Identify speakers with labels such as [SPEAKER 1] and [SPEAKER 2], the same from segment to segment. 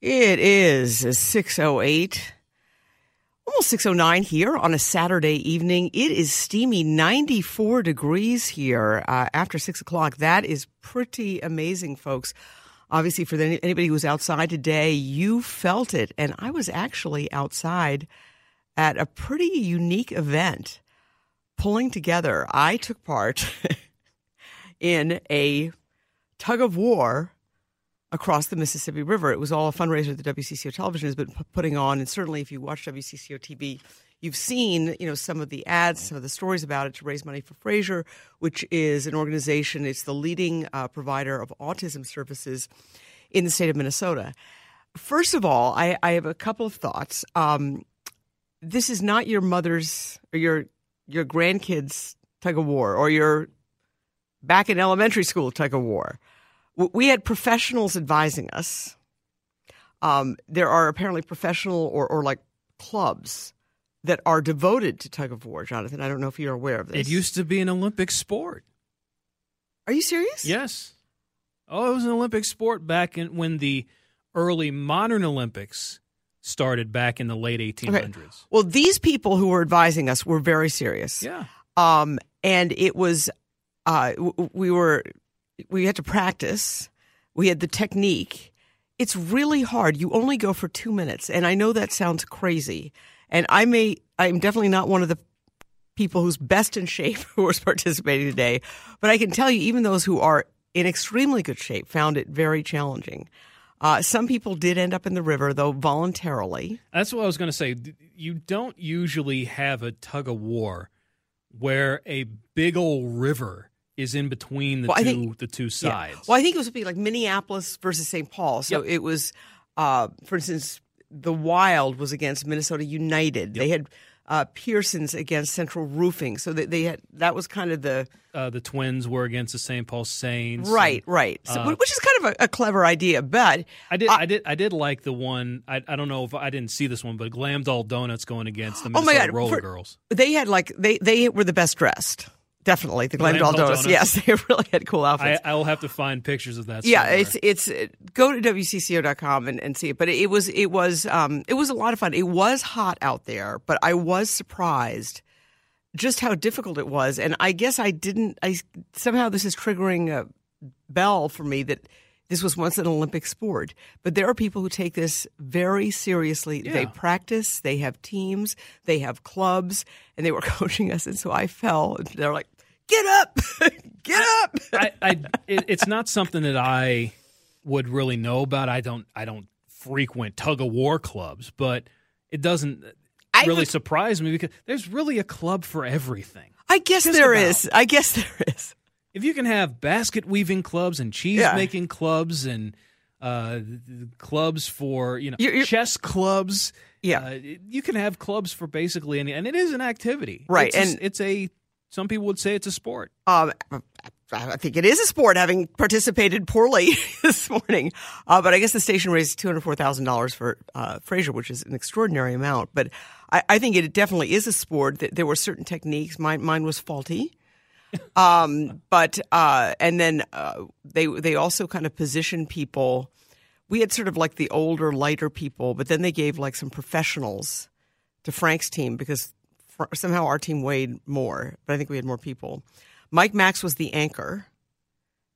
[SPEAKER 1] It is 608, almost 609 here on a Saturday evening. It is steamy 94 degrees here uh, after 6 o'clock. That is pretty amazing, folks. Obviously, for the, anybody who was outside today, you felt it. And I was actually outside at a pretty unique event pulling together. I took part in a tug of war across the Mississippi River. It was all a fundraiser that WCCO Television has been p- putting on, and certainly if you watch WCCO TV, you've seen you know some of the ads, some of the stories about it to raise money for Fraser, which is an organization. It's the leading uh, provider of autism services in the state of Minnesota. First of all, I, I have a couple of thoughts. Um, this is not your mother's or your your grandkids tug of war or your back in elementary school tug of war we had professionals advising us. Um, there are apparently professional or, or like clubs that are devoted to tug of war, Jonathan. I don't know if you're aware of this.
[SPEAKER 2] It used to be an Olympic sport.
[SPEAKER 1] Are you serious?
[SPEAKER 2] Yes. Oh, it was an Olympic sport back in when the early modern Olympics started back in the late 1800s. Okay.
[SPEAKER 1] Well, these people who were advising us were very serious.
[SPEAKER 2] Yeah.
[SPEAKER 1] Um, and it was, uh, we were we had to practice. We had the technique. It's really hard. You only go for two minutes. And I know that sounds crazy. And I may, I'm definitely not one of the people who's best in shape who was participating today. But I can tell you, even those who are in extremely good shape found it very challenging. Uh, some people did end up in the river, though voluntarily.
[SPEAKER 2] That's what I was going to say. You don't usually have a tug of war where a big old river is in between the well, two think, the two sides.
[SPEAKER 1] Yeah. Well, I think it was be like Minneapolis versus St. Paul. So yep. it was, uh, for instance, the Wild was against Minnesota United. Yep. They had uh, Pearson's against Central Roofing. So they, they had that was kind of the
[SPEAKER 2] uh, the Twins were against the St. Paul Saints.
[SPEAKER 1] Right, and, right. So, uh, which is kind of a, a, clever idea. But
[SPEAKER 2] I did, I did, I did like the one. I, I don't know if I didn't see this one, but Glam Doll Donuts going against the Minnesota oh my God. Roller
[SPEAKER 1] For,
[SPEAKER 2] Girls.
[SPEAKER 1] They had like they they were the best dressed. Definitely the Glam Doll donuts. Yes, they really had cool outfits.
[SPEAKER 2] I, I will have to find pictures of that.
[SPEAKER 1] Yeah, somewhere. it's it's go to wcco.com and, and see it. But it was it was um it was a lot of fun. It was hot out there, but I was surprised just how difficult it was. And I guess I didn't. I somehow this is triggering a bell for me that this was once an Olympic sport. But there are people who take this very seriously. Yeah. They practice, they have teams, they have clubs, and they were coaching us. And so I fell. They're like, get up, get up.
[SPEAKER 2] I, I it, it's not something that I would really know about. I don't, I don't frequent tug of war clubs, but it doesn't I really would, surprise me because there's really a club for everything.
[SPEAKER 1] I guess Just there about. is. I guess there is.
[SPEAKER 2] If you can have basket weaving clubs and cheese yeah. making clubs and uh, clubs for you know you're, you're, chess clubs,
[SPEAKER 1] yeah,
[SPEAKER 2] uh, you can have clubs for basically any, and it is an activity,
[SPEAKER 1] right?
[SPEAKER 2] It's
[SPEAKER 1] and
[SPEAKER 2] a, it's a some people would say it's a sport.
[SPEAKER 1] Um, I think it is a sport, having participated poorly this morning. Uh, but I guess the station raised two hundred four thousand dollars for uh, Fraser, which is an extraordinary amount. But I, I, think it definitely is a sport. There were certain techniques. Mine, mine was faulty. um, but uh, and then uh, they they also kind of position people. We had sort of like the older, lighter people, but then they gave like some professionals to Frank's team because somehow our team weighed more, but I think we had more people. Mike Max was the anchor,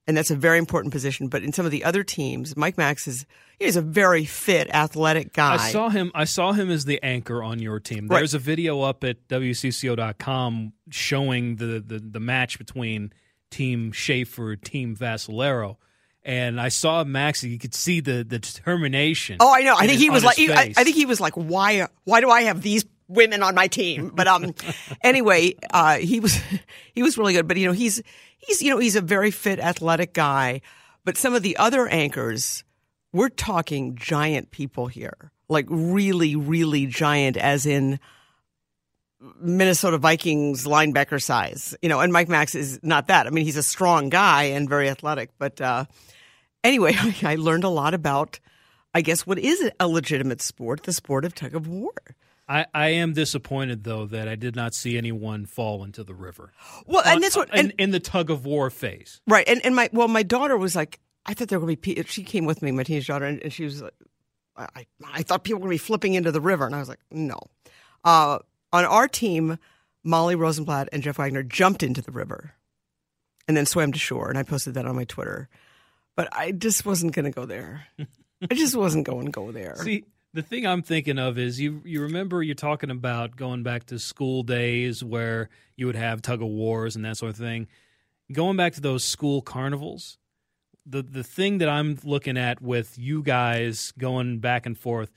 [SPEAKER 1] and that's a very important position. But in some of the other teams, Mike Max is he's a very fit, athletic guy.
[SPEAKER 2] I saw him. I saw him as the anchor on your team. There's right. a video up at WCCO.com showing the, the the match between Team Schaefer, Team Vascellaro and I saw Max. You could see the the determination.
[SPEAKER 1] Oh, I know. I think he was like. He, I, I, think he was like, why? Why do I have these women on my team. But um, anyway, uh, he was he was really good. But you know, he's he's you know he's a very fit, athletic guy. But some of the other anchors we're talking giant people here, like really, really giant, as in Minnesota Vikings linebacker size, you know, and Mike Max is not that. I mean, he's a strong guy and very athletic. But uh, anyway, I learned a lot about, I guess, what is a legitimate sport, the sport of tug of war.
[SPEAKER 2] I, I am disappointed though that I did not see anyone fall into the river.
[SPEAKER 1] Well, and that's what
[SPEAKER 2] in,
[SPEAKER 1] and,
[SPEAKER 2] in the tug of war phase,
[SPEAKER 1] right? And and my well, my daughter was like, I thought there were going to be. She came with me, my teenage daughter, and, and she was like, I, I thought people were going to be flipping into the river, and I was like, no. Uh, on our team, Molly Rosenblatt and Jeff Wagner jumped into the river and then swam to shore. And I posted that on my Twitter. But I just wasn't going to go there. I just wasn't going to go there.
[SPEAKER 2] See, the thing I'm thinking of is you you remember you're talking about going back to school days where you would have tug of wars and that sort of thing. Going back to those school carnivals, the the thing that I'm looking at with you guys going back and forth,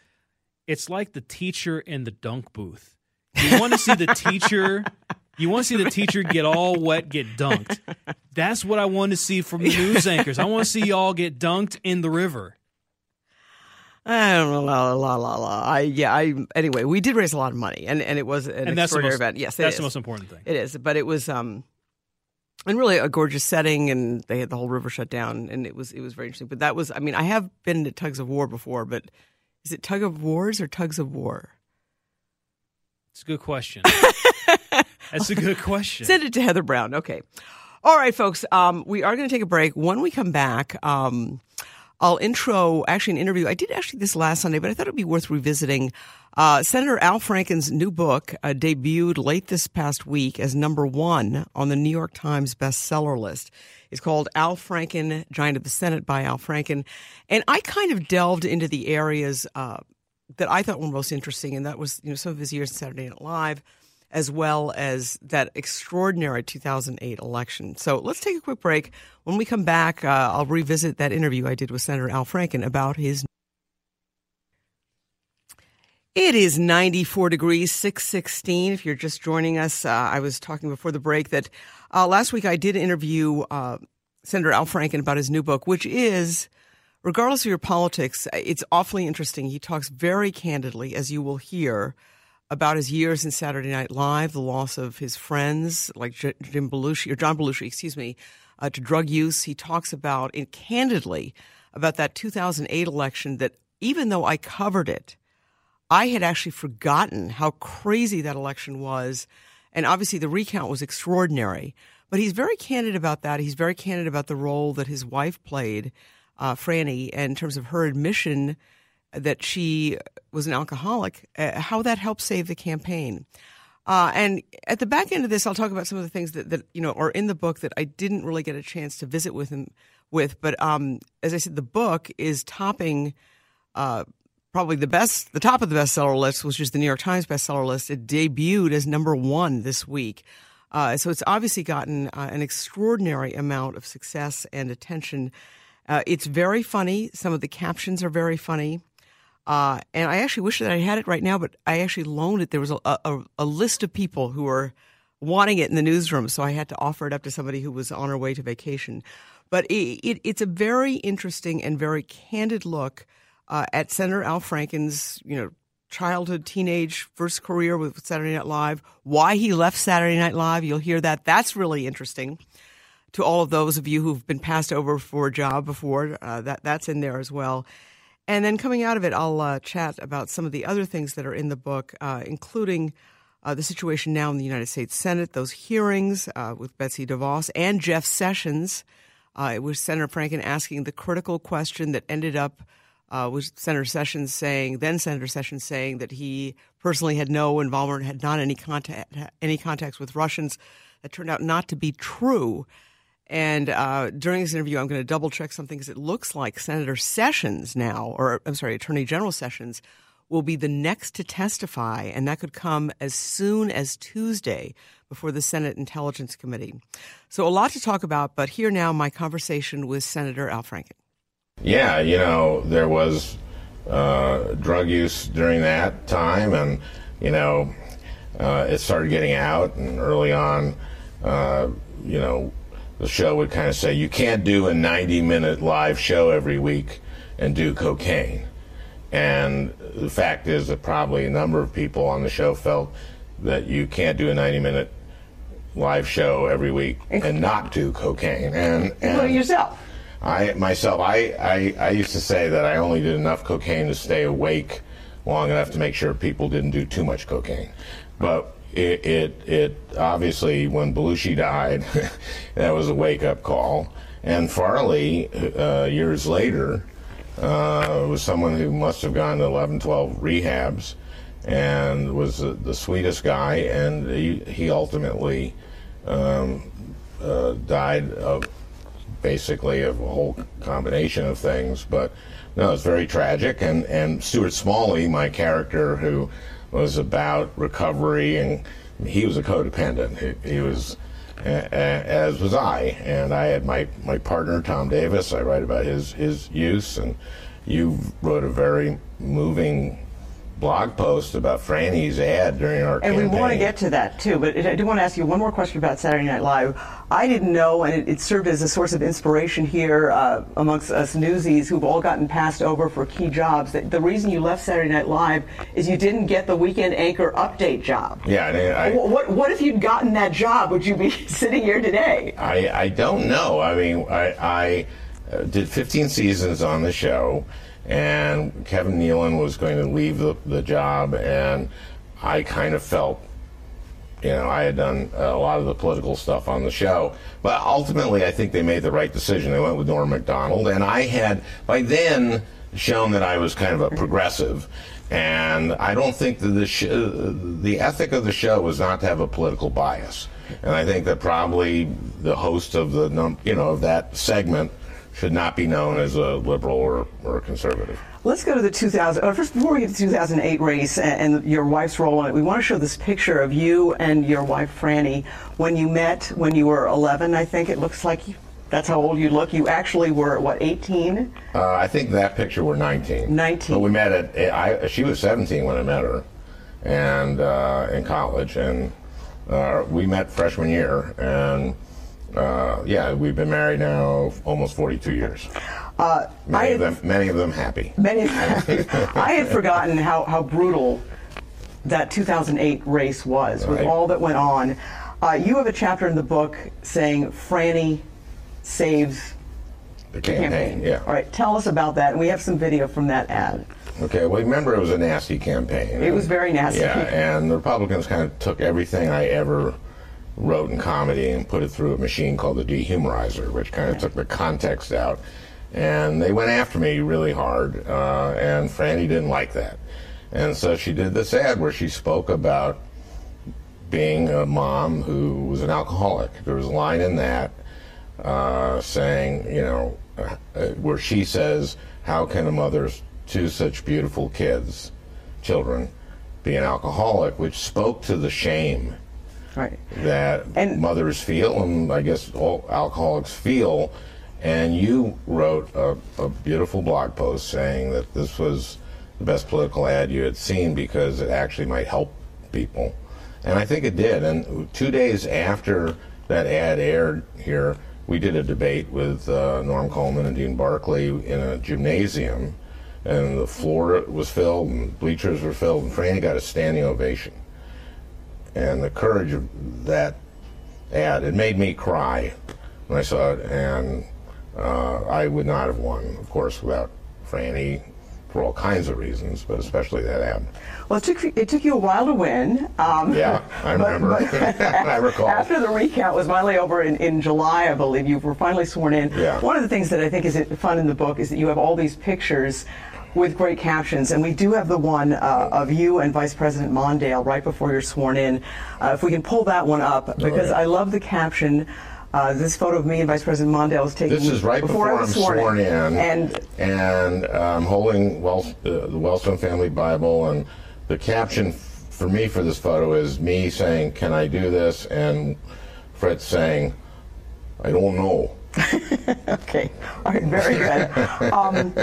[SPEAKER 2] it's like the teacher in the dunk booth. You want to see the teacher. You want to see the teacher get all wet, get dunked. That's what I want to see from the news anchors. I want to see y'all get dunked in the river.
[SPEAKER 1] I don't know, la la la la. I yeah. I anyway. We did raise a lot of money, and, and it was an
[SPEAKER 2] and that's
[SPEAKER 1] extraordinary
[SPEAKER 2] most,
[SPEAKER 1] event. Yes,
[SPEAKER 2] that's
[SPEAKER 1] is.
[SPEAKER 2] the most important thing.
[SPEAKER 1] It is, but it was um, and really a gorgeous setting, and they had the whole river shut down, and it was it was very interesting. But that was, I mean, I have been to tugs of war before, but is it tug of wars or tugs of war?
[SPEAKER 2] It's a good question. That's a good question.
[SPEAKER 1] Send it to Heather Brown. Okay. All right, folks. Um, we are going to take a break. When we come back, um, I'll intro actually an interview. I did actually this last Sunday, but I thought it'd be worth revisiting. Uh, Senator Al Franken's new book uh, debuted late this past week as number one on the New York Times bestseller list. It's called Al Franken, Giant of the Senate by Al Franken. And I kind of delved into the areas uh, that I thought were most interesting, and that was you know some of his years in Saturday Night Live, as well as that extraordinary 2008 election. So let's take a quick break. When we come back, uh, I'll revisit that interview I did with Senator Al Franken about his. It is 94 degrees, 616. If you're just joining us, uh, I was talking before the break that uh, last week I did interview uh, Senator Al Franken about his new book, which is regardless of your politics, it's awfully interesting. He talks very candidly, as you will hear, about his years in Saturday Night Live, the loss of his friends like Jim Belushi or John Belushi, excuse me, uh, to drug use. He talks about it candidly about that 2008 election. That even though I covered it, I had actually forgotten how crazy that election was, and obviously the recount was extraordinary. But he's very candid about that. He's very candid about the role that his wife played uh, Franny in terms of her admission that she was an alcoholic, uh, how that helped save the campaign. Uh, and at the back end of this, I'll talk about some of the things that, that you know are in the book that I didn't really get a chance to visit with him with. But um, as I said, the book is topping uh, probably the best, the top of the bestseller list, which is the New York Times bestseller list. It debuted as number one this week. Uh, so it's obviously gotten uh, an extraordinary amount of success and attention. Uh, it's very funny. Some of the captions are very funny. Uh, and I actually wish that I had it right now, but I actually loaned it. There was a, a, a, list of people who were wanting it in the newsroom, so I had to offer it up to somebody who was on her way to vacation. But it, it, it's a very interesting and very candid look uh, at Senator Al Franken's, you know, childhood, teenage, first career with Saturday Night Live, why he left Saturday Night Live. You'll hear that. That's really interesting to all of those of you who've been passed over for a job before. Uh, that that's in there as well. And then coming out of it, I'll uh, chat about some of the other things that are in the book, uh, including uh, the situation now in the United States Senate, those hearings uh, with Betsy DeVos and Jeff Sessions. Uh, it was Senator Franken asking the critical question that ended up uh, with Senator Sessions saying, then Senator Sessions saying that he personally had no involvement, had not any contact, any contacts with Russians. That turned out not to be true. And uh, during this interview, I'm going to double check something because it looks like Senator Sessions now, or I'm sorry, Attorney General Sessions, will be the next to testify, and that could come as soon as Tuesday before the Senate Intelligence Committee. So, a lot to talk about, but here now my conversation with Senator Al Franken.
[SPEAKER 3] Yeah, you know, there was uh, drug use during that time, and, you know, uh, it started getting out, and early on, uh, you know, the show would kind of say, you can't do a 90 minute live show every week. and do cocaine. And the fact is that probably a number of people on the show felt that you can't do a 90 minute live show every week and not do cocaine. And, and
[SPEAKER 1] yourself.
[SPEAKER 3] I myself, I, I, I used to say that I only did enough cocaine to stay awake long enough to make sure people didn't do too much cocaine. But it, it, it obviously, when Belushi died, that was a wake up call. And Farley, uh, years later, uh, was someone who must have gone to 11, 12 rehabs and was the, the sweetest guy. And he, he ultimately um, uh, died of basically a whole combination of things. But no, it's very tragic. And, and Stuart Smalley, my character, who was about recovery, and he was a codependent. He, he was, as was I. And I had my, my partner, Tom Davis. I write about his, his use. And you wrote a very moving blog post about Franny's ad during our
[SPEAKER 1] And we want to get to that too, but I do want to ask you one more question about Saturday Night Live. I didn't know, and it, it served as a source of inspiration here uh, amongst us newsies who've all gotten passed over for key jobs. That the reason you left Saturday Night Live is you didn't get the weekend anchor update job.
[SPEAKER 3] Yeah, and I,
[SPEAKER 1] What, what if you'd gotten that job? Would you be sitting here today?
[SPEAKER 3] I, I don't know. I mean, I, I uh, did 15 seasons on the show, and Kevin Nealon was going to leave the, the job, and I kind of felt, you know, I had done a lot of the political stuff on the show. But ultimately, I think they made the right decision. They went with Norm MacDonald, and I had, by then, shown that I was kind of a progressive. And I don't think that the sh- uh, the ethic of the show was not to have a political bias. And I think that probably the host of the num- you know of that segment should not be known as a liberal or, or a conservative.
[SPEAKER 1] Let's go to the 2000. Uh, first, before we get to the 2008 race and, and your wife's role in it, we want to show this picture of you and your wife Franny when you met when you were 11. I think it looks like you, that's how old you look. You actually were what 18?
[SPEAKER 3] Uh, I think that picture were 19.
[SPEAKER 1] 19.
[SPEAKER 3] But we met at I, she was 17 when I met her, and uh, in college, and uh, we met freshman year, and uh, yeah, we've been married now almost 42 years.
[SPEAKER 1] Uh,
[SPEAKER 3] Many of them, many of them happy.
[SPEAKER 1] Many, I had forgotten how, how brutal that 2008 race was with all that went on. Uh, you have a chapter in the book saying Franny saves
[SPEAKER 3] The campaign,
[SPEAKER 1] campaign.
[SPEAKER 3] yeah.
[SPEAKER 1] All right, tell us about that. And we have some video from that ad.
[SPEAKER 3] Okay, well, remember it was a nasty campaign.
[SPEAKER 1] It was very nasty.
[SPEAKER 3] Yeah, and the Republicans kind of took everything I ever wrote in comedy and put it through a machine called the dehumorizer, which kind of took the context out. And they went after me really hard, uh, and Franny didn't like that. And so she did this ad where she spoke about being a mom who was an alcoholic. There was a line in that uh, saying, you know, uh, where she says, "How can a mother to such beautiful kids, children, be an alcoholic?" Which spoke to the shame
[SPEAKER 1] Right.
[SPEAKER 3] that
[SPEAKER 1] And-
[SPEAKER 3] mothers feel, and I guess all alcoholics feel. And you wrote a, a beautiful blog post saying that this was the best political ad you had seen because it actually might help people. And I think it did. And two days after that ad aired here, we did a debate with uh, Norm Coleman and Dean Barkley in a gymnasium. And the floor was filled, and bleachers were filled, and Franny got a standing ovation and the courage of that ad, it made me cry when I saw it. And uh, I would not have won, of course, without Franny for all kinds of reasons, but especially that ad.
[SPEAKER 1] Well, it took it took you a while to win. Um,
[SPEAKER 3] Yeah, I
[SPEAKER 1] but-
[SPEAKER 3] remember.
[SPEAKER 1] but
[SPEAKER 3] I recall.
[SPEAKER 1] After the recount was finally over in, in July, I believe you were finally sworn in.
[SPEAKER 3] Yeah.
[SPEAKER 1] One of the things that I think is fun in the book is that you have all these pictures with great captions, and we do have the one uh, of you and Vice President Mondale right before you're sworn in. Uh, if we can pull that one up, because. I love the caption. Uh, this photo of me and Vice President Mondale was taken
[SPEAKER 3] This is right before,
[SPEAKER 1] I
[SPEAKER 3] I'm
[SPEAKER 1] was
[SPEAKER 3] sworn, in,
[SPEAKER 1] And
[SPEAKER 3] and I'm holding Wells, uh, the Wellstone Family Bible, and the caption for me for this photo is me saying, "Can I do this?" and Fred saying, "I don't know."
[SPEAKER 1] Okay, all right, very good. Um,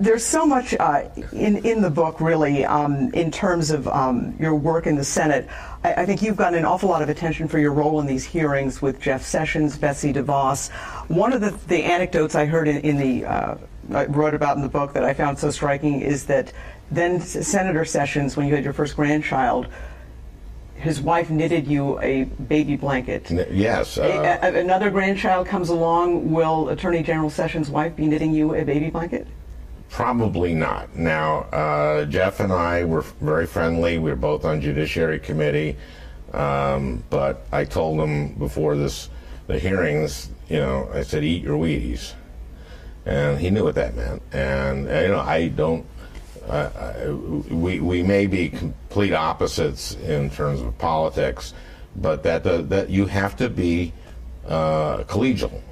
[SPEAKER 1] there's so much uh, in in the book, really, um, in terms of um, your work in the Senate. I, I think you've gotten an awful lot of attention for your role in these hearings with Jeff Sessions, Betsy DeVos. One of the, the anecdotes I heard in, in the uh, I wrote about in the book that I found so striking is that then Senator Sessions, when you had your first grandchild, his wife knitted you a baby blanket.
[SPEAKER 3] Yes. Uh,
[SPEAKER 1] a, a, another grandchild comes along. Will Attorney General Sessions' wife be knitting you a baby blanket?
[SPEAKER 3] Probably not. Now, uh, Jeff and I were very friendly. We were both on Judiciary Committee. Um, but I told him before this, the hearings, you know, I said, eat your Wheaties. And he knew what that meant. And, you know, I don't uh, we we may be complete opposites in terms of politics, but that uh, that you have to be uh, collegial.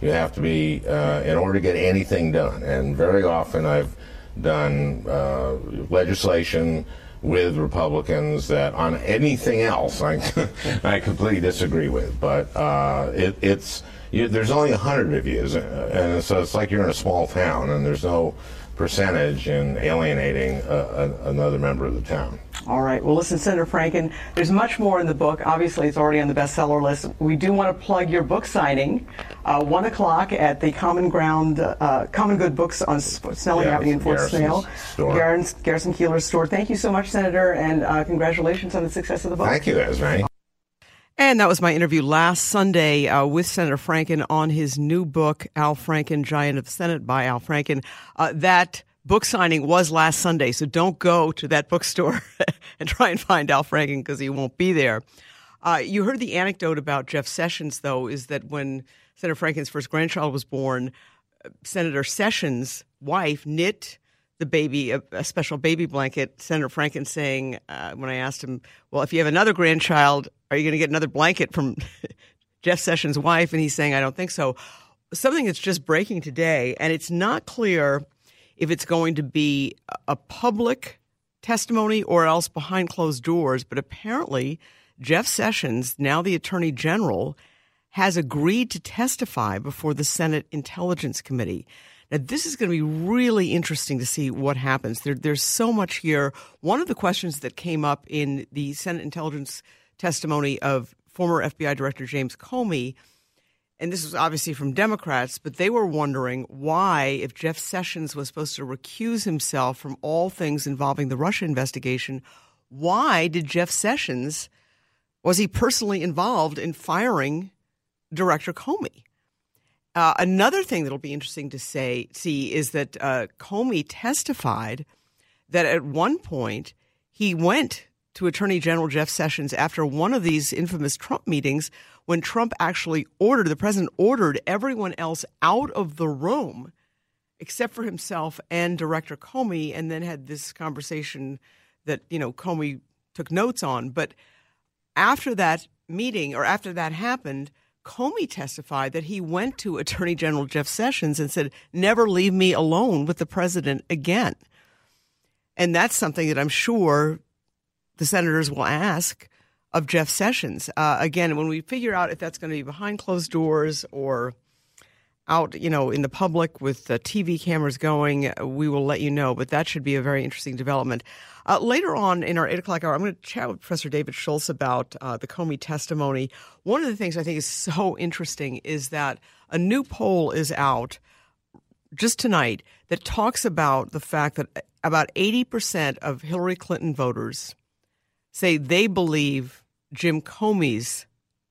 [SPEAKER 3] You have to be uh, in order to get anything done. And very often I've done uh, legislation with Republicans that on anything else I, I completely disagree with. But uh, it, it's you, there's only a hundred of you, and so it's like you're in a small town, and there's no percentage in alienating another member of the town.
[SPEAKER 1] All right. Well, listen, Senator Franken, there's much more in the book. Obviously, it's already on the bestseller list. We do want to plug your book signing, uh, 1 o'clock at the Common Ground, uh, Common Good Books on Snelling yeah, Avenue in Fort Snell. Garrison, Garrison Keillor's store. Thank you so much, Senator, and uh, congratulations on the success of the book.
[SPEAKER 3] Thank you, Esme.
[SPEAKER 1] And that was my interview last Sunday uh, with Senator Franken on his new book, Al Franken, Giant of the Senate by Al Franken. Uh, that book signing was last Sunday, so don't go to that bookstore and try and find Al Franken because he won't be there. Uh, you heard the anecdote about Jeff Sessions, though, is that when Senator Franken's first grandchild was born, Senator Sessions' wife knit the baby a, a, special baby blanket. Senator Franken saying, uh, when I asked him, "Well, if you have another grandchild, are you going to get another blanket from Jeff Sessions' wife?" And he's saying, "I don't think so." Something that's just breaking today, and it's not clear if it's going to be a public testimony or else behind closed doors. But apparently, Jeff Sessions, now the Attorney General, has agreed to testify before the Senate Intelligence Committee. Now, this is going to be really interesting to see what happens. There, there's so much here. One of the questions that came up in the Senate intelligence testimony of former FBI Director James Comey, and this was obviously from Democrats, but they were wondering why, if Jeff Sessions was supposed to recuse himself from all things involving the Russia investigation, why did Jeff Sessions, was he personally involved in firing Director Comey? Uh, another thing that'll be interesting to say see is that uh, Comey testified that at one point he went to Attorney General Jeff Sessions after one of these infamous Trump meetings when Trump actually ordered the president ordered everyone else out of the room except for himself and Director Comey, and then had this conversation that you know Comey took notes on. But after that meeting or after that happened Comey testified that he went to Attorney General Jeff Sessions and said, Never leave me alone with the president again. And that's something that I'm sure the senators will ask of Jeff Sessions. Uh, again, when we figure out if that's going to be behind closed doors or out, you know, in the public with the TV cameras going, we will let you know. But that should be a very interesting development. Uh, later on in our 8 o'clock hour, I'm going to chat with Professor David Schultz about uh, the Comey testimony. One of the things I think is so interesting is that a new poll is out just tonight that talks about the fact that about 80% of Hillary Clinton voters say they believe Jim Comey's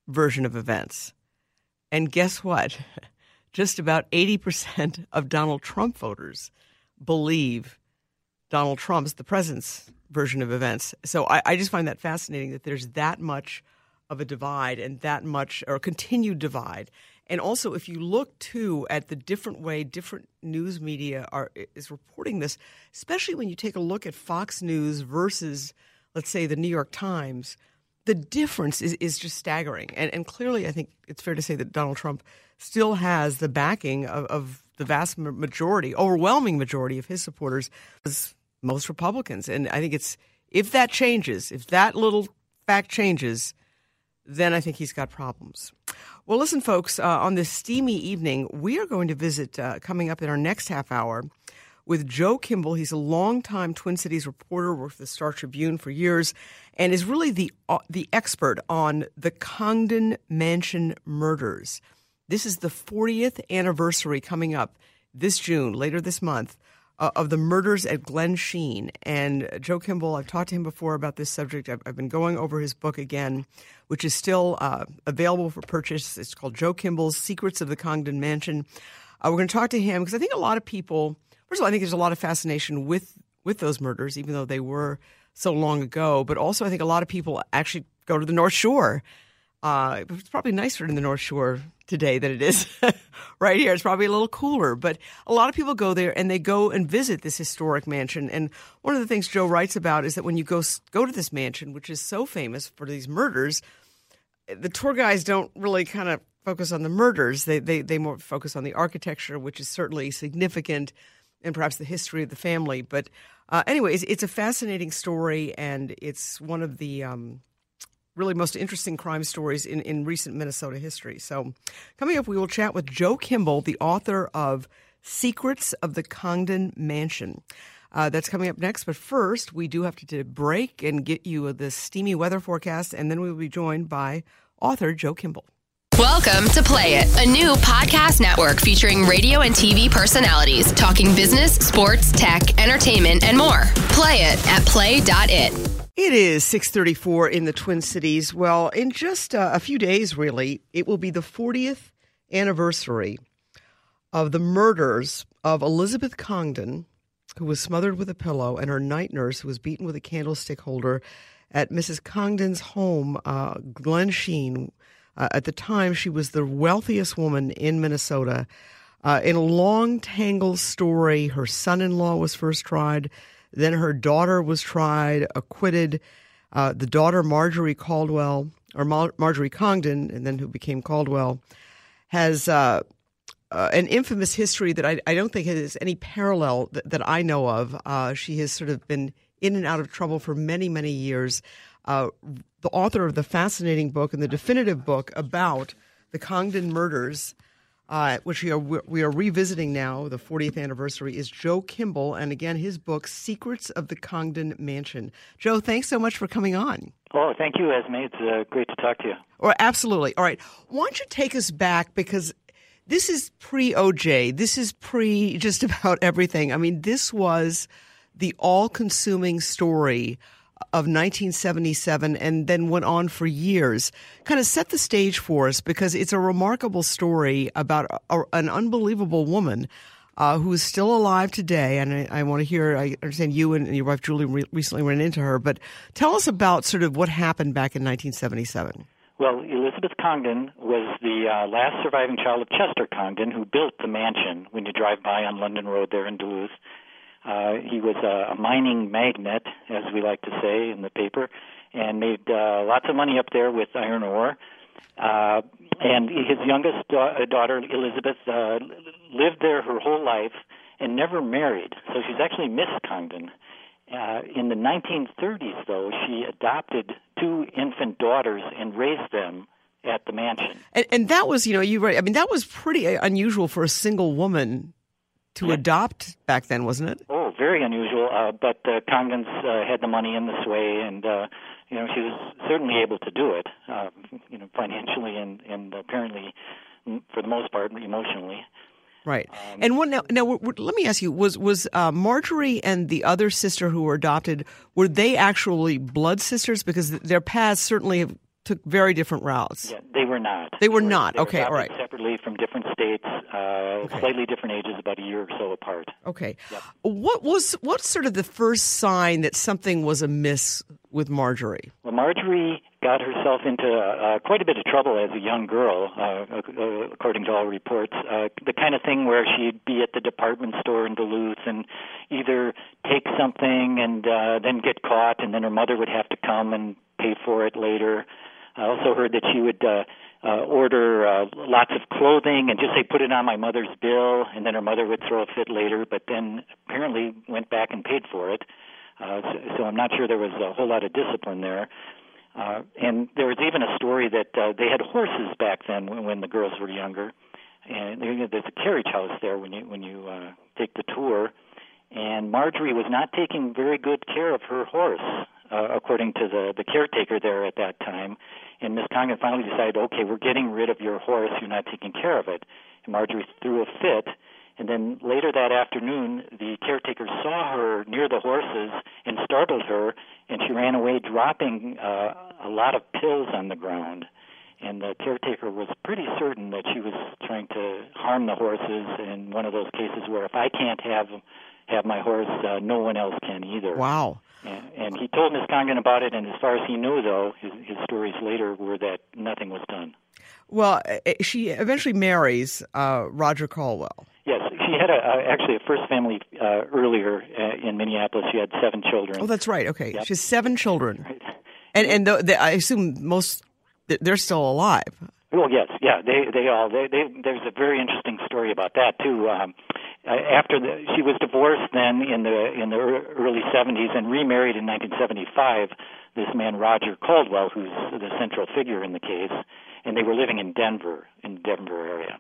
[SPEAKER 1] version of events. And guess what? Just about 80% of Donald Trump voters believe Donald Trump's, the president's version of events. So I, I, just find that fascinating that there's that much of a divide and that much, or continued divide. And also, if you look too at the different way different news media are is reporting this, especially when you take a look at Fox News versus, let's say, the New York Times, the difference is, is just staggering. And, and clearly, I think it's fair to say that Donald Trump still has the backing of, of the vast majority, overwhelming majority of his supporters as most Republicans. And I think it's if that changes, if that little fact changes, then I think he's got problems. Well, listen, folks, uh, on this steamy evening, we are going to visit uh, coming up in our next half hour with Joe Kimball. He's a longtime Twin Cities reporter, worked for the Star Tribune for years, and is really the uh, the expert on the Congdon Mansion murders. This is the 40th anniversary coming up this June, later this month, uh, of the murders at Glensheen. And Joe Kimball, I've talked to him before about this subject. I've, I've been going over his book again, which is still uh, available for purchase. It's called Joe Kimball's Secrets of the Congdon Mansion. Uh, we're going to talk to him because I think a lot of people, first of all, I think there's a lot of fascination with, with those murders, even though they were so long ago. But also, I think a lot of people actually go to the North Shore. Uh, it's probably nicer in the North Shore today than it is right here. It's probably a little cooler, but a lot of people go there and they go and visit this historic mansion. And one of the things Joe writes about is that when you go go to this mansion, which is so famous for these murders, the tour guides don't really kind of focus on the murders. They they they more focus on the architecture, which is certainly significant, and perhaps the history of the family. But uh, anyway, it's, it's, a fascinating story, and it's one of the um, really most interesting crime stories in, in recent Minnesota history. So, coming up, we will chat with Joe Kimball, the author of Secrets of the Congdon Mansion. Uh, that's coming up next. But first, we do have to break and get you the steamy weather forecast, and then we will be joined by author Joe Kimball.
[SPEAKER 4] Welcome to Play It, a new podcast network featuring radio and TV personalities talking business, sports, tech, entertainment, and more. Play it at play.it.
[SPEAKER 1] It is 6:34 in the Twin Cities. Well, in just uh, a few days really, it will be the 40th anniversary of the murders of Elizabeth Congdon, who was smothered with a pillow, and her night nurse who was beaten with a candlestick holder at Mrs. Congdon's home, uh, Glensheen. Uh, at the time, she was the wealthiest woman in Minnesota. Uh, in a long, tangled story, her son in law was first tried. Then her daughter was tried, acquitted. Uh, the daughter, Marjorie Caldwell, or Mar- Marjorie Congdon, and then who became Caldwell, has uh, uh, an infamous history that I, I, don't think has any parallel that, I know of. Uh, she has sort of been in and out of trouble for many, many years. Uh, the author of the fascinating book and the definitive book about the Congdon murders uh, which we are we are revisiting now. The 40th anniversary is Joe Kimball, and again his book "Secrets of the Congdon Mansion." Joe, thanks so much for coming on.
[SPEAKER 5] Oh, thank you, Esme. It's uh, great to talk to you.
[SPEAKER 1] Or absolutely. All right, why don't you take us back because this is pre OJ. This is pre just about everything. I mean, this was the all-consuming story of 1977 and then went on for years. Kind of set the stage for us because it's a remarkable story about a, an unbelievable woman uh, who is still alive today. And I, I want to hear, I understand you and your wife Julie re- recently ran into her, but tell us about sort of what happened back in 1977.
[SPEAKER 5] Well, Elizabeth Congdon was the uh, last surviving child of Chester Congdon, who built the mansion when you drive by on London Road there in Duluth. Uh, he was a, a mining magnate, as we like to say in the paper, and made uh, lots of money up there with iron ore. Uh, and his youngest da- uh, daughter, Elizabeth, uh, lived there her whole life and never married. So she's actually Miss Congdon. Uh, in the 1930s, though, she adopted two infant daughters and raised them at the mansion.
[SPEAKER 1] And, and that was, you know, you right. I mean, that was pretty unusual for a single woman to adopt back then, wasn't it?
[SPEAKER 5] Oh, very unusual. Uh, but uh, Congdons uh, had the money in this way, and uh, you know she was certainly able to do it. Uh, you know, financially and and apparently, for the most part, emotionally.
[SPEAKER 1] Right. Um, and what now? Now, let me ask you: Was was uh, Marjorie and the other sister who were adopted were they actually blood sisters? Because their paths certainly have took very different routes.
[SPEAKER 5] Yeah, they were not.
[SPEAKER 1] They were, they were not.
[SPEAKER 5] They
[SPEAKER 1] okay,
[SPEAKER 5] were
[SPEAKER 1] all right.
[SPEAKER 5] Separately from different states, uh, okay. slightly different ages, about a year or so apart.
[SPEAKER 1] Okay. Yep. What was what's sort of the first sign that something was amiss with Marjorie?
[SPEAKER 5] Well, Marjorie got herself into uh, quite a bit of trouble as a young girl, uh, according to all reports. Uh, the kind of thing where she'd be at the department store in Duluth and either take something and uh, then get caught, and then her mother would have to come and pay for it later. I also heard that she would uh, uh, order uh, lots of clothing and just say, "Put it on my mother's bill," and then her mother would throw a fit later. But then apparently went back and paid for it. Uh, so, so I'm not sure there was a whole lot of discipline there. Uh, and there was even a story that uh, they had horses back then when, when the girls were younger. And there's a carriage house there when you when you uh, take the tour. And Marjorie was not taking very good care of her horse uh, according to the the caretaker there at that time. And Miss Congdon finally decided, okay, we're getting rid of your horse. You're not taking care of it. And Marjorie threw a fit And then later that afternoon, the caretaker saw her near the horses and startled her, and she ran away, dropping uh, a lot of pills on the ground. And the caretaker was pretty certain that she was trying to harm the horses in one of those cases where if I can't have have my horse, uh, no one else can either.
[SPEAKER 1] Wow.
[SPEAKER 5] And, and he told Miss Congdon about it, and as far as he knew, though, his, his stories later were that nothing was done.
[SPEAKER 1] Well, uh, she eventually marries uh, Roger Caldwell.
[SPEAKER 5] Yes, she had a, actually a first family uh, earlier uh, in Minneapolis. She had seven children.
[SPEAKER 1] Oh, that's right. Okay,
[SPEAKER 5] Yep.
[SPEAKER 1] she has seven children,
[SPEAKER 5] Right.
[SPEAKER 1] and and the, the, I assume most they're still alive.
[SPEAKER 5] Well, yes, yeah, they they all they, they there's a very interesting story about that too. Um, uh, after the, she was divorced, then in the in the early 70s, and remarried in 1975, this man Roger Caldwell, who's the central figure in the case, and they were living in Denver, in the Denver area.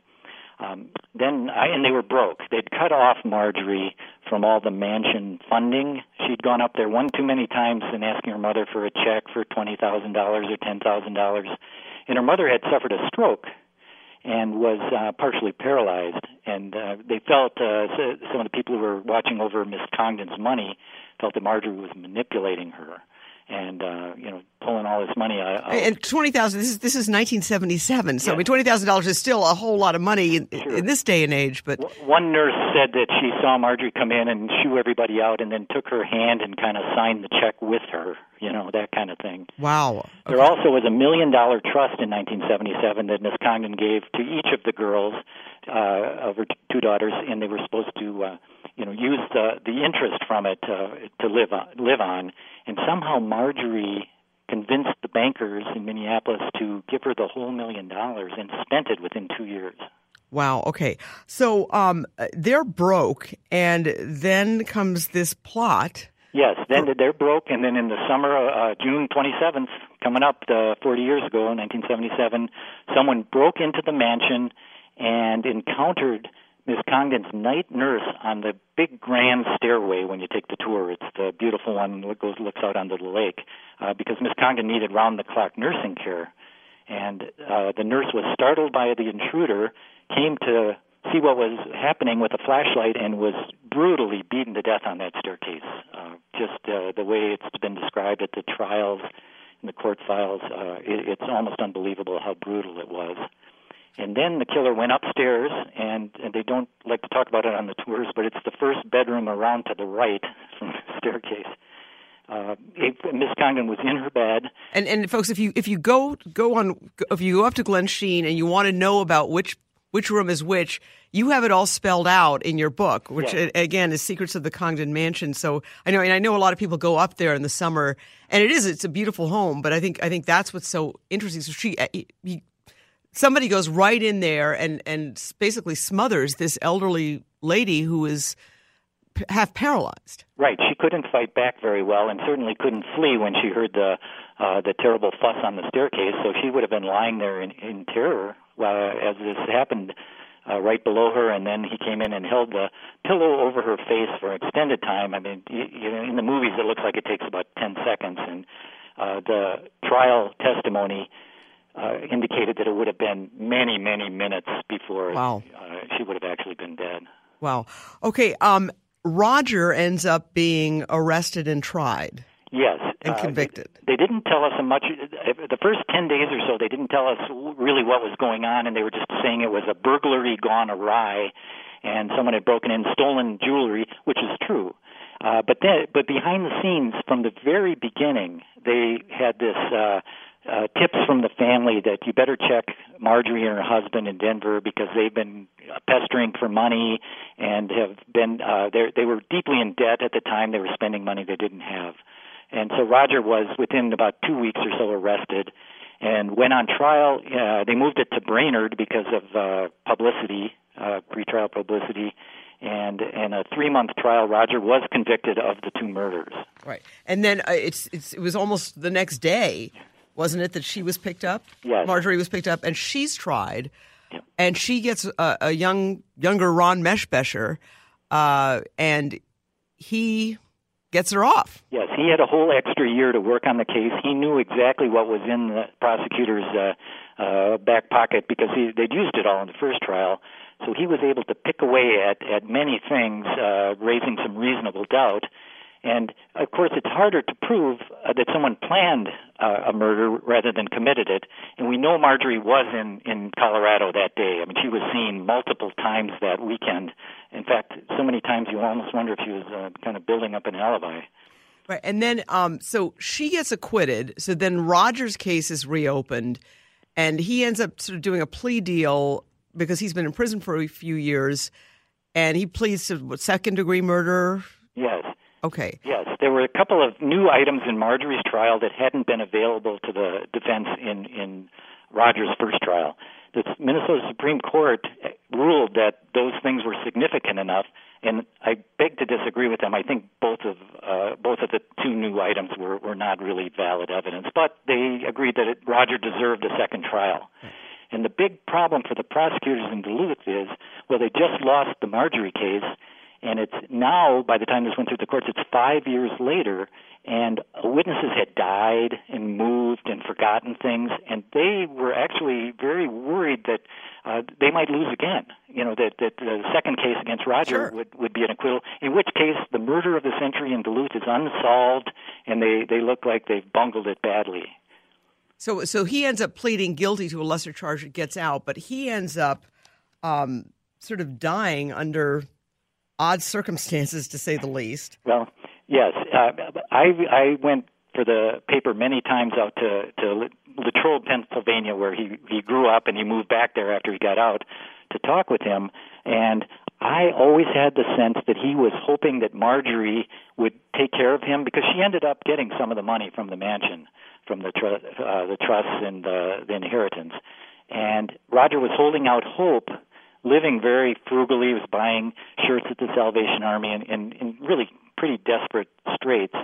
[SPEAKER 5] Um, then I, and they were broke. They'd cut off Marjorie from all the mansion funding. She'd gone up there one too many times and asking her mother for a check for twenty thousand dollars or ten thousand dollars, and her mother had suffered a stroke and was uh, partially paralyzed. And uh, they felt uh, so- some of the people who were watching over Miss Congdon's money felt that Marjorie was manipulating her and uh, you know pulling all this money out. out.
[SPEAKER 1] And twenty thousand. This is this is nineteen seventy seven. So I mean, twenty thousand dollars is still a whole lot of money in,
[SPEAKER 5] Sure.
[SPEAKER 1] in this day and age. But
[SPEAKER 5] One nurse said that she saw Marjorie come in and shoo everybody out, and then took her hand and kind of signed the check with her. You know that kind of thing.
[SPEAKER 1] wow,
[SPEAKER 5] There also was a million dollar trust in 1977 that Miss Congdon gave to each of the girls uh, of her two daughters, and they were supposed to, uh, you know, use the the interest from it uh, to live on, live on. And somehow Marjorie convinced the bankers in Minneapolis to give her the whole million dollars and spent it within two years.
[SPEAKER 1] wow. Okay, so um, they're broke, and then comes this plot.
[SPEAKER 5] Yes, then they're broke, and then in the summer, uh, June 27th, coming up uh, 40 years ago, 1977, someone broke into the mansion and encountered Miss Congdon's night nurse on the big grand stairway when you take the tour. It's the beautiful one that goes looks out onto the lake, uh, because Miss Congdon needed round-the-clock nursing care, and uh, the nurse was startled by the intruder, came to see what was happening with a flashlight and was brutally beaten to death on that staircase. Uh, just uh, the way it's been described at the trials in the court files, uh, it, it's almost unbelievable how brutal it was. And then the killer went upstairs, and, and they don't like to talk about it on the tours, but it's the first bedroom around to the right from the staircase. Uh, Miss Congdon was in her bed.
[SPEAKER 1] And and folks, if you if you go go on if you go up to Glensheen and you want to know about which which room is which, you have it all spelled out in your book, which a- again is Secrets of the Congdon Mansion. So I know, and I know a lot of people go up there in the summer, and it is it's a beautiful home. But I think I think that's what's so interesting. So she. He, Somebody goes right in there and, and basically smothers this elderly lady who is half paralyzed.
[SPEAKER 5] Right, she couldn't fight back very well, and certainly couldn't flee when she heard the uh, the terrible fuss on the staircase. So she would have been lying there in, in terror uh, as this happened, uh, right below her. And then he came in and held the pillow over her face for an extended time. I mean, you, you know, in the movies it looks like it takes about ten seconds, and uh, the trial testimony uh, indicated that it would have been many, many minutes before
[SPEAKER 1] Wow.
[SPEAKER 5] uh, she would have actually been dead.
[SPEAKER 1] Wow. Okay. Um, Roger ends up being arrested and tried.
[SPEAKER 5] Yes.
[SPEAKER 1] And
[SPEAKER 5] uh,
[SPEAKER 1] convicted.
[SPEAKER 5] They, they didn't tell us much. The first 10 days or so, they didn't tell us really what was going on, and they were just saying it was a burglary gone awry, and someone had broken in, stolen jewelry, which is true. Uh, but then, but behind the scenes, from the very beginning, they had this uh, uh, tips from the family that you better check Marjorie and her husband in Denver because they've been pestering for money and have been uh, they were deeply in debt at the time. They were spending money they didn't have, and so Roger was within about two weeks or so arrested and went on trial. Uh, they moved it to Brainerd because of uh, publicity, uh, pretrial publicity, and in a three month trial, Roger was convicted of the two murders.
[SPEAKER 1] Right. And then uh, it's, it's it was almost the next day, wasn't it, that she was picked up?
[SPEAKER 5] Yes.
[SPEAKER 1] Marjorie was picked up, and she's tried,
[SPEAKER 5] Yep.
[SPEAKER 1] and she gets a, a young younger Ron Meshbesher, uh, and he gets her off.
[SPEAKER 5] Yes, he had a whole extra year to work on the case. He knew exactly what was in the prosecutor's uh, uh, back pocket because he, they'd used it all in the first trial. So he was able to pick away at, at many things, uh, raising some reasonable doubt. And of course, it's harder to prove uh, that someone planned uh, a murder rather than committed it. And we know Marjorie was in in Colorado that day. I mean, she was seen multiple times that weekend. In fact, so many times you almost wonder if she was uh, kind of building up an alibi.
[SPEAKER 1] Right, and then um, so she gets acquitted. So then Roger's case is reopened, and he ends up sort of doing a plea deal because he's been in prison for a few years, and he pleads to what, second degree murder.
[SPEAKER 5] Yes.
[SPEAKER 1] Okay.
[SPEAKER 5] Yes, there were a couple of new items in Marjorie's trial that hadn't been available to the defense in in Roger's first trial. The Minnesota Supreme Court ruled that those things were significant enough, and I beg to disagree with them. I think both of uh, both of the two new items were were not really valid evidence, but they agreed that it, Roger deserved a second trial. And the big problem for the prosecutors in Duluth is, well, they just lost the Marjorie case, and it's now, by the time this went through the courts, it's five years later, and witnesses had died and moved and forgotten things, and they were actually very worried that uh, they might lose again. You know, that, that the second case against Roger
[SPEAKER 1] Sure.
[SPEAKER 5] would, would be an acquittal, in which case the murder of the century in Duluth is unsolved, and they, they look like they've bungled it badly.
[SPEAKER 1] So so he ends up pleading guilty to a lesser charge and gets out, but he ends up um, sort of dying under odd circumstances, to say the least.
[SPEAKER 5] Well, yes, uh, I I went for the paper many times out to to Latrobe, Pennsylvania, where he he grew up and he moved back there after he got out to talk with him, and I always had the sense that he was hoping that Marjorie would take care of him because she ended up getting some of the money from the mansion, from the tr- uh, the trusts and the, the inheritance, and Roger was holding out hope living very frugally. Was buying shirts at the Salvation Army and in, in really pretty desperate straits.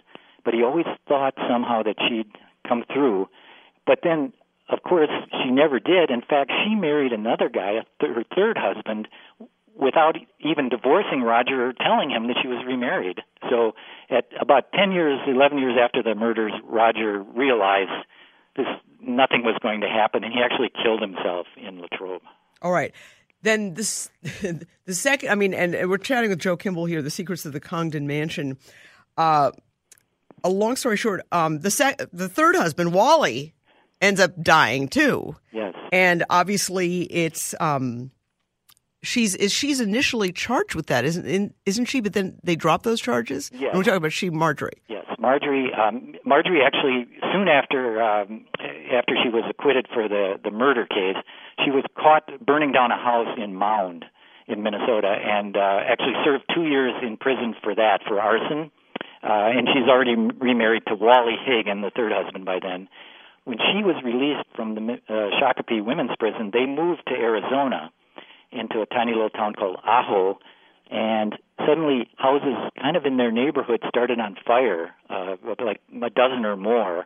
[SPEAKER 5] But he always thought somehow that she'd come through. But then, of course, she never did. In fact, she married another guy, her third husband, without even divorcing Roger or telling him that she was remarried. So, at about 10 years, 11 years after the murders, Roger realized this nothing was going to happen, and he actually killed himself in Latrobe.
[SPEAKER 1] All right. Then this, the second, I mean, and, and we're chatting with Joe Kimball here, The Secrets of the Congdon Mansion. Uh, a long story short, um, the sec- the third husband, Wally, ends up dying too.
[SPEAKER 5] Yes.
[SPEAKER 1] And obviously, it's um, she's is she's initially charged with that, isn't in, isn't she? But then they drop those charges.
[SPEAKER 5] Yes.
[SPEAKER 1] And we're talking about she Marjorie.
[SPEAKER 5] Yes, Marjorie. Um, Marjorie actually soon after um, after she was acquitted for the the murder case, she was caught burning down a house in Mound in Minnesota, and uh, actually served two years in prison for that for arson. Uh, and she's already remarried to Wally Hagen, the third husband, by then. When she was released from the uh, Shakopee Women's Prison, they moved to Arizona into a tiny little town called Ajo, and suddenly houses kind of in their neighborhood started on fire, uh, like a dozen or more.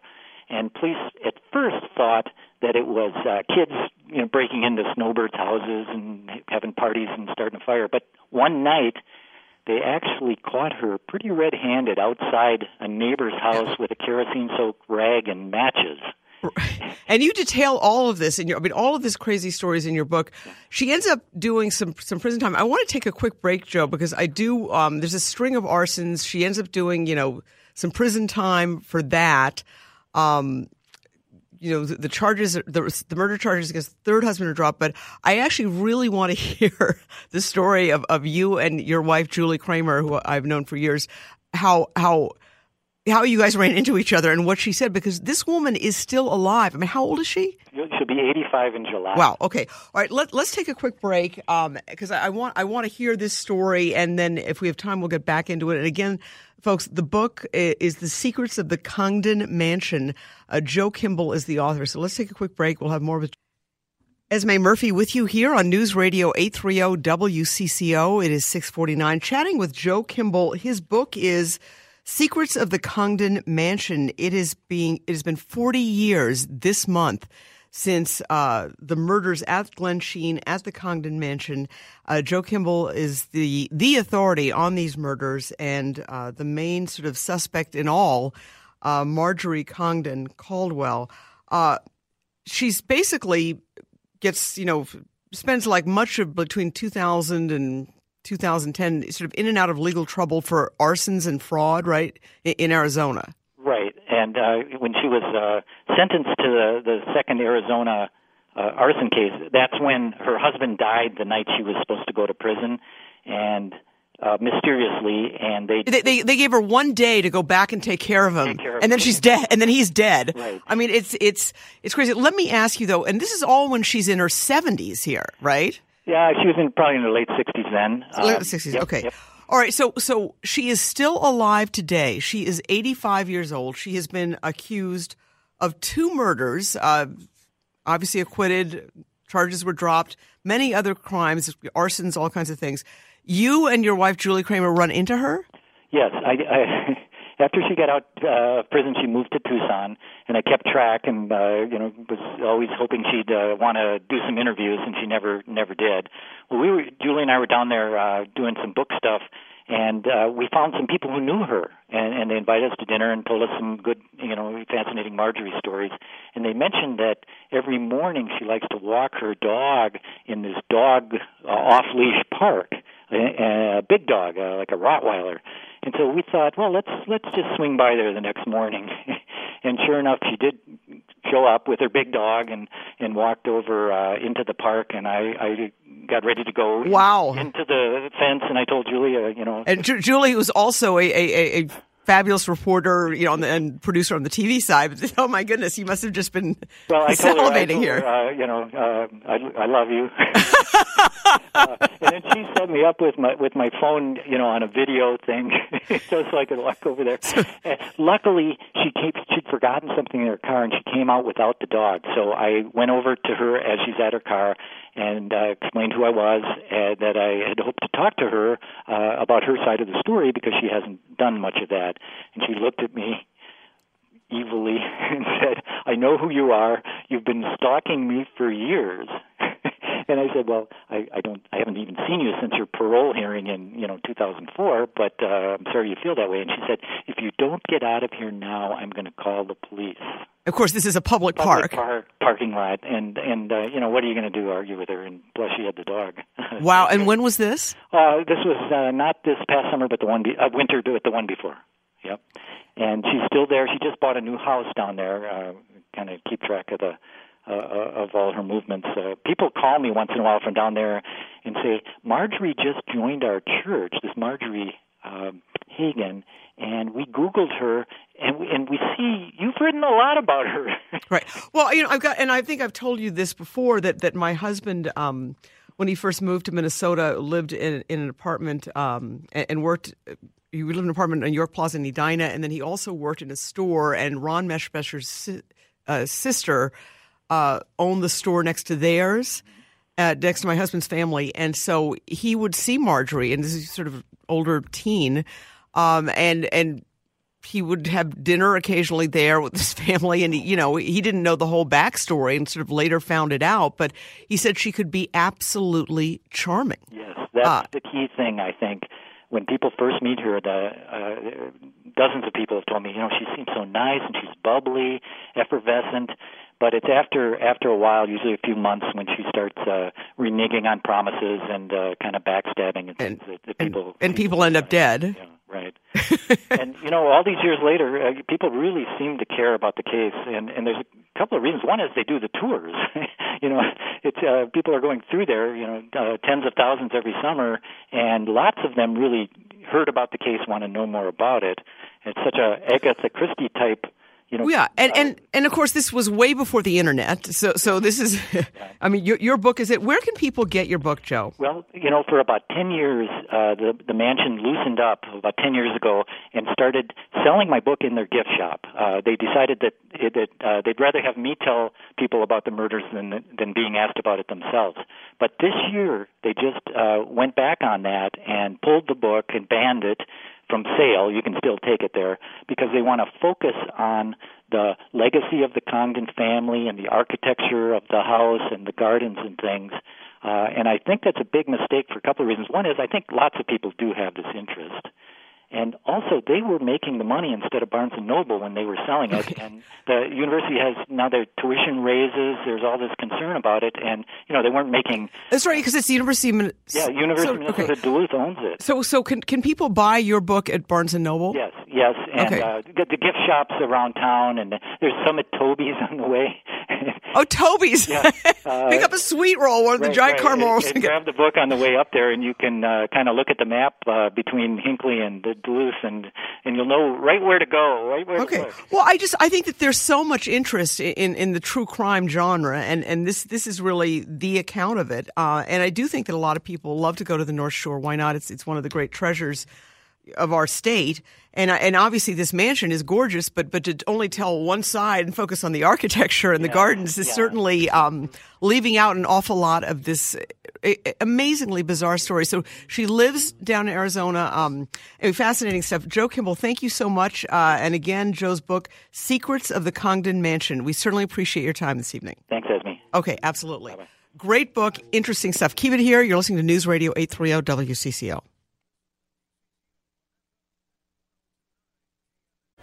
[SPEAKER 5] And police at first thought that it was uh, kids, you know, breaking into snowbirds' houses and having parties and starting a fire. But one night, they actually caught her pretty red-handed outside a neighbor's house with a kerosene-soaked rag and matches.
[SPEAKER 1] And you detail all of this in your, I mean, all of this crazy stories in your book. She ends up doing some some prison time. I want to take a quick break, Joe, because I do. Um, there's a string of arsons. She ends up doing, you know, some prison time for that. Um, you know, the, the charges, the, the murder charges against the third husband are dropped. But I actually really want to hear the story of, of you and your wife, Julie Kramer, who I've known for years. How how how you guys ran into each other and what she said because this woman is still alive. I mean, how old is she?
[SPEAKER 5] She'll be 85 in July.
[SPEAKER 1] Wow. Okay. All right. Let, let's take a quick break because I, I want I want to hear this story, and then if we have time, we'll get back into it. And again, folks, the book is "The Secrets of the Congdon Mansion." Uh, Joe Kimball is the author. So let's take a quick break. We'll have more with. Esme Murphy with you here on News Radio 830 WCCO. It is 649. Chatting with Joe Kimball. His book is Secrets of the Congdon Mansion. It is being it has been 40 years this month since uh, the murders at Glensheen at the Congdon Mansion. Uh, Joe Kimball is the the authority on these murders and uh, the main sort of suspect in all, uh, Marjorie Congdon Caldwell. Uh, she's basically gets you know spends like much of between 2000 and 2010 sort of in and out of legal trouble for arsons and fraud, right, in, Arizona.
[SPEAKER 5] Right, and uh, when she was uh, sentenced to the, the second Arizona uh, arson case, that's when her husband died the night she was supposed to go to prison, and uh, mysteriously, and they,
[SPEAKER 1] they they they gave her one day to go back and take care of him,
[SPEAKER 5] care of
[SPEAKER 1] and then
[SPEAKER 5] him.
[SPEAKER 1] she's dead, and then he's dead.
[SPEAKER 5] Right.
[SPEAKER 1] I mean, it's it's it's crazy. Let me ask you though, and this is all when she's in her seventies here, right?
[SPEAKER 5] Yeah, she was in probably in her late sixties then.
[SPEAKER 1] Late
[SPEAKER 5] Um,
[SPEAKER 1] sixties.
[SPEAKER 5] yep,
[SPEAKER 1] okay.
[SPEAKER 5] yep.
[SPEAKER 1] All right. So so she is still alive today. She is eighty five years old. She has been accused of two murders. Uh, obviously acquitted. Charges were dropped. Many other crimes, arsons, all kinds of things. You and your wife Julie Kramer run into her.
[SPEAKER 5] Yes, I, I after she got out uh, of prison, she moved to Tucson, and I kept track, and uh, you know was always hoping she'd uh, want to do some interviews, and she never never did. Well, we were Julie and I were down there uh, doing some book stuff, and uh, we found some people who knew her, and, and they invited us to dinner and told us some good, you know, fascinating Marjorie stories. And they mentioned that every morning she likes to walk her dog in this dog uh, off-leash park, a, a big dog, uh, like a Rottweiler. And so we thought, well, let's let's just swing by there the next morning. and sure enough, she did show up with her big dog and and walked over uh, into the park. And I I got ready to go
[SPEAKER 1] Wow.
[SPEAKER 5] into the fence, and I told Julia, you know,
[SPEAKER 1] And Ju- Julie was also a, a, a, fabulous reporter, you know, on the, and producer on the TV side. But, oh my goodness, you must have just been
[SPEAKER 5] Well, I told her, I
[SPEAKER 1] salivating
[SPEAKER 5] told
[SPEAKER 1] here.
[SPEAKER 5] uh, you know, uh, I, I love you. uh, and then she set me up with my with my phone, you know, on a video thing, just so I could walk over there. Uh, luckily, she came, she'd forgotten something in her car, and she came out without the dog. So I went over to her as she's at her car and uh, explained who I was, and that I had hoped to talk to her uh, about her side of the story because she hasn't done much of that. And she looked at me evilly and said, I know who you are. You've been stalking me for years. and I said, Well, I, I don't I haven't even seen you since your parole hearing in, you know, two thousand four, but uh, I'm sorry you feel that way and she said, If you don't get out of here now I'm gonna call the police.
[SPEAKER 1] Of course, this is a public,
[SPEAKER 5] Public
[SPEAKER 1] park.
[SPEAKER 5] par- parking lot and and uh, you know, what are you gonna do, argue with her and plus she had the dog.
[SPEAKER 1] Wow. And when was this?
[SPEAKER 5] Uh, this was uh, not this past summer, but the one be- uh, winter, but the one before. Yep. And she's still there. She just bought a new house down there. Uh, kind of keep track of the uh, uh, of all her movements. Uh, people call me once in a while from down there and say, "Marjorie just joined our church." This Marjorie um, Hagen, and we Googled her, and we, and we see you've written a lot about her.
[SPEAKER 1] Right. Well, you know, I've got, and I think I've told you this before that that my husband, um, when he first moved to Minnesota, lived in in an apartment um, and, and worked. He lived in an apartment in York Plaza in Edina, and then he also worked in a store. And Ron Meshbesher's si- uh, sister uh, owned the store next to theirs, uh, next to my husband's family, and so he would see Marjorie, and this is sort of older teen, um, and and he would have dinner occasionally there with his family and he, you know he didn't know the whole backstory and sort of later found it out but he said she could be absolutely charming
[SPEAKER 5] Yes, that's
[SPEAKER 1] Ah.
[SPEAKER 5] the key thing. I think when people first meet her, the uh, dozens of people have told me, you know, she seems so nice and she's bubbly, effervescent. But it's after after a while, usually a few months, when she starts uh, reneging on promises and uh, kind of backstabbing and that, that
[SPEAKER 1] and,
[SPEAKER 5] people
[SPEAKER 1] and people end up dead
[SPEAKER 5] yeah, right. and you know, all these years later, uh, people really seem to care about the case, and and there's a couple of reasons. One is they do the tours. you know, it's uh, people are going through there. You know, uh, tens of thousands every summer, and lots of them really heard about the case, want to know more about it. It's such a Agatha Christie type. You know,
[SPEAKER 1] yeah and, and and of course this was way before the internet so so this is i mean your, your book is it where can people get your book joe
[SPEAKER 5] Well, you know, for about 10 years, uh, the, the mansion loosened up about 10 years ago and started selling my book in their gift shop. Uh, they decided that, it, that uh, they'd rather have me tell people about the murders than, than being asked about it themselves. But this year, they just uh, went back on that and pulled the book and banned it from sale. You can still take it there because they want to focus on the legacy of the Congdon family and the architecture of the house and the gardens and things. Uh, and I think that's a big mistake for a couple of reasons. One is I think lots of people do have this interest, and also they were making the money instead of Barnes and Noble when they were selling it. And the university has now their tuition raises. There's all this concern about it, and you know they weren't making.
[SPEAKER 1] That's right, because it's the University of Min-
[SPEAKER 5] Yeah, University
[SPEAKER 1] so,
[SPEAKER 5] of Minnesota
[SPEAKER 1] okay.
[SPEAKER 5] Duluth owns it.
[SPEAKER 1] So, so can can people buy your book at Barnes and Noble?
[SPEAKER 5] Yes, yes, and
[SPEAKER 1] Okay.
[SPEAKER 5] uh, the the gift shops around town, and there's some at Tobies on the way.
[SPEAKER 1] Oh, Tobies.
[SPEAKER 5] Yeah, uh,
[SPEAKER 1] Pick up a sweet roll, one of the
[SPEAKER 5] Right,
[SPEAKER 1] giant
[SPEAKER 5] right.
[SPEAKER 1] caramel.
[SPEAKER 5] And, and grab the book on the way up there, and you can uh, kind of look at the map uh, between Hinckley and the Duluth, and and you'll know right where to go, right where to
[SPEAKER 1] Okay.
[SPEAKER 5] look.
[SPEAKER 1] Well, I just I think that there's so much interest in, in, in the true crime genre, and, and this this is really the account of it. Uh, and I do think that a lot of people love to go to the North Shore. Why not? It's it's one of the great treasures of our state, and and obviously this mansion is gorgeous. But but to only tell one side and focus on the architecture and the gardens is
[SPEAKER 5] yeah.
[SPEAKER 1] certainly um, leaving out an awful lot of this amazingly bizarre story. So she lives down in Arizona. Um, fascinating stuff. Joe Kimball, thank you so much. Uh, and again, Joe's book, Secrets of the Congdon Mansion. We certainly appreciate your time this evening.
[SPEAKER 5] Thanks, Esme.
[SPEAKER 1] Okay, absolutely. Great book, interesting stuff. Keep it here. You're listening to News Radio 830 WCCO.